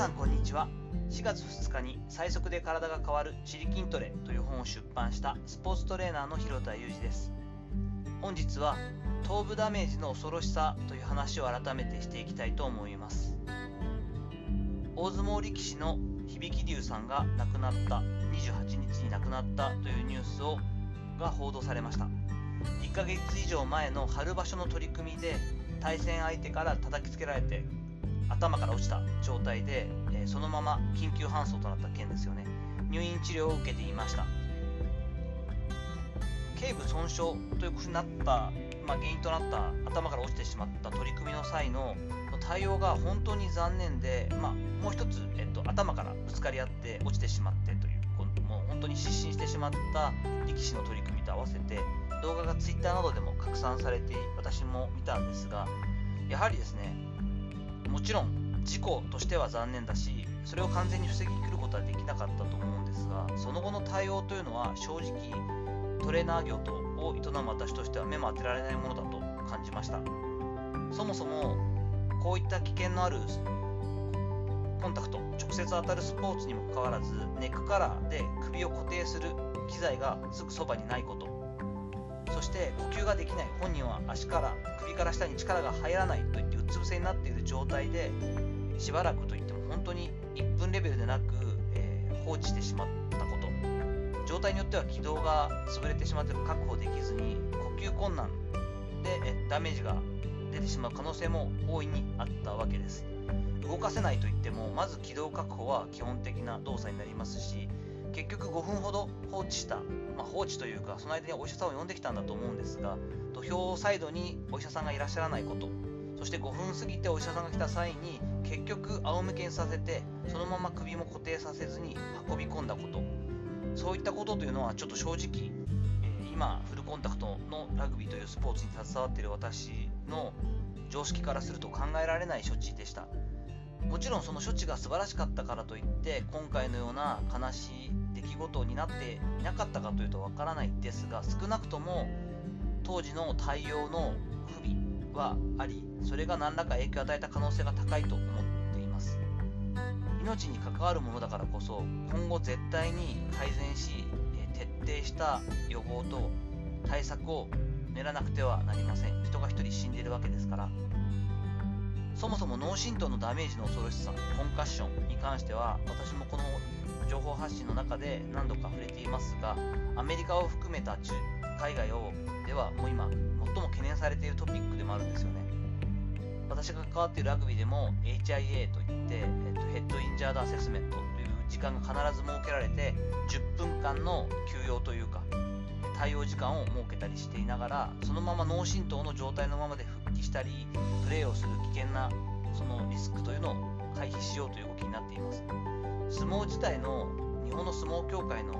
さんこんにちは。4月2日に最速で体が変わるチリ筋トレという本を出版したスポーツトレーナーの広田裕二です。本日は頭部ダメージの恐ろしさという話を改めてしていきたいと思います。大相撲力士の響龍さんが亡くなった28日に亡くなったというニュースをが報道されました。1ヶ月以上前の春場所の取り組みで対戦相手から叩きつけられて頭から落ちた状態で、え、そのまま緊急搬送となった件ですよね。入院治療を受けていました。頸部損傷ということになった、まあ、原因となった頭から落ちてしまった取り組みの際の対応が本当に残念で、まあ、もう一つ、えっと、頭からぶつかり合って落ちてしまってというもう本当に失神してしまった力士の取り組みと合わせて動画が Twitter などでも拡散されて私も見たんですがやはりですねもちろん事故としては残念だしそれを完全に防ぎきることはできなかったと思うんですがその後の対応というのは正直トレーナー業とを営む私としては目も当てられないものだと感じました。そもそもこういった危険のあるコンタクト直接当たるスポーツにもかかわらずネックカラーで首を固定する機材がすぐそばにないこと。そして呼吸ができない。本人は足から首から下に力が入らないといってうつ伏せになっている状態でしばらくといっても本当に1分レベルでなく、えー、放置してしまったこと。状態によっては気道が潰れてしまって確保できずに呼吸困難でえダメージが出てしまう可能性も大いにあったわけです。動かせないといってもまず気道確保は基本的な動作になりますし結局5分ほど放置した、まあ、放置というかその間にお医者さんを呼んできたんだと思うんですが土俵サイドにお医者さんがいらっしゃらないこと。そして5分過ぎてお医者さんが来た際に結局仰向けにさせてそのまま首も固定させずに運び込んだこと。そういったことというのはちょっと正直、えー、今フルコンタクトのラグビーというスポーツに携わっている私の常識からすると考えられない処置でした。もちろんその処置が素晴らしかったからといって今回のような悲しい出来事になっていなかったかというとわからないですが少なくとも当時の対応のはありそれが何らか影響を与えた可能性が高いと思っています。命に関わるものだからこそ今後絶対に改善し徹底した予防と対策を練らなくてはなりません。人が1人死んでいるわけですから。そもそも脳震盪のダメージの恐ろしさコンカッションに関しては私もこの情報発信の中で何度か触れていますがアメリカを含めた中海外をではもう今されているトピックでもあるんですよね。私が関わっているラグビーでも HIA といって、えっと、ヘッドインジャードアセスメントという時間が必ず設けられて10分間の休養というか対応時間を設けたりしていながらそのまま脳震盪の状態のままで復帰したりプレーをする危険なそのリスクというのを回避しようという動きになっています。相撲自体の日本の相撲協会の、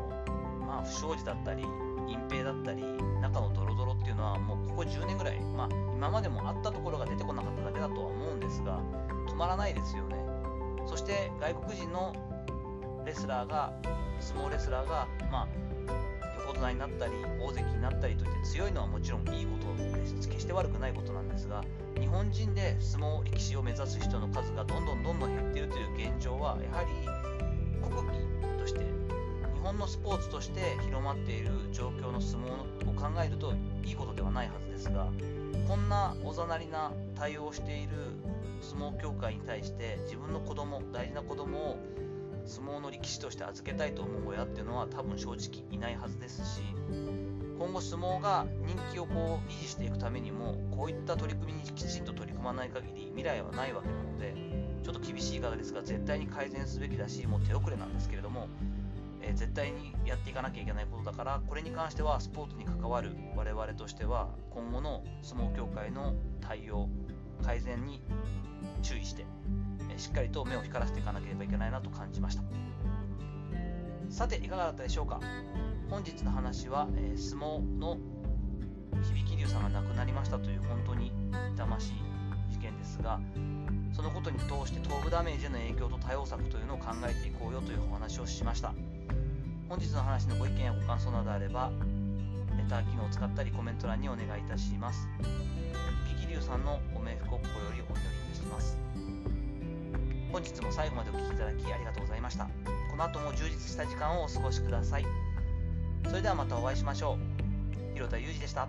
まあ、不祥事だったり隠蔽だったり中のドここ10年ぐらい、まあ、今までもあったところが出てこなかっただけだとは思うんですが止まらないですよね。そして外国人のレスラーが相撲レスラーが、まあ、横綱になったり大関になったりといって強いのはもちろんいいことです。決して悪くないことなんですが日本人で相撲力士を目指す人の数がどんどんどんどん減っているという現状はやはり国技として本のスポーツとして広まっている状況の相撲を考えるといいことではないはずですがこんなおざなりな対応をしている相撲協会に対して自分の子供大事な子供を相撲の力士として預けたいと思う親っていうのは多分正直いないはずですし今後相撲が人気をこう維持していくためにもこういった取り組みにきちんと取り組まない限り未来はないわけなのでちょっと厳しい言い方ですが絶対に改善すべきだしもう手遅れなんですけれども、えー、絶対にやっていかなきゃいけないことだからこれに関してはスポーツに関わる我々としては今後の相撲協会の対応改善に注意してえしっかりと目を光らせていかなければいけないなと感じました。さていかがだったでしょうか？本日の話は、えー、相撲の響龍さんが亡くなりましたという本当に痛ましい事件ですがそのことに通して頭部ダメージへの影響と対応策というのを考えていこうよというお話をしました。本日の話のご意見やご感想などあればレター機能を使ったりコメント欄にお願いいたします。響龍さんのご冥福を心よりお祈りいたします。本日も最後までお聴きいただきありがとうございました。この後も充実した時間をお過ごしください。それではまたお会いしましょう。広田裕二でした。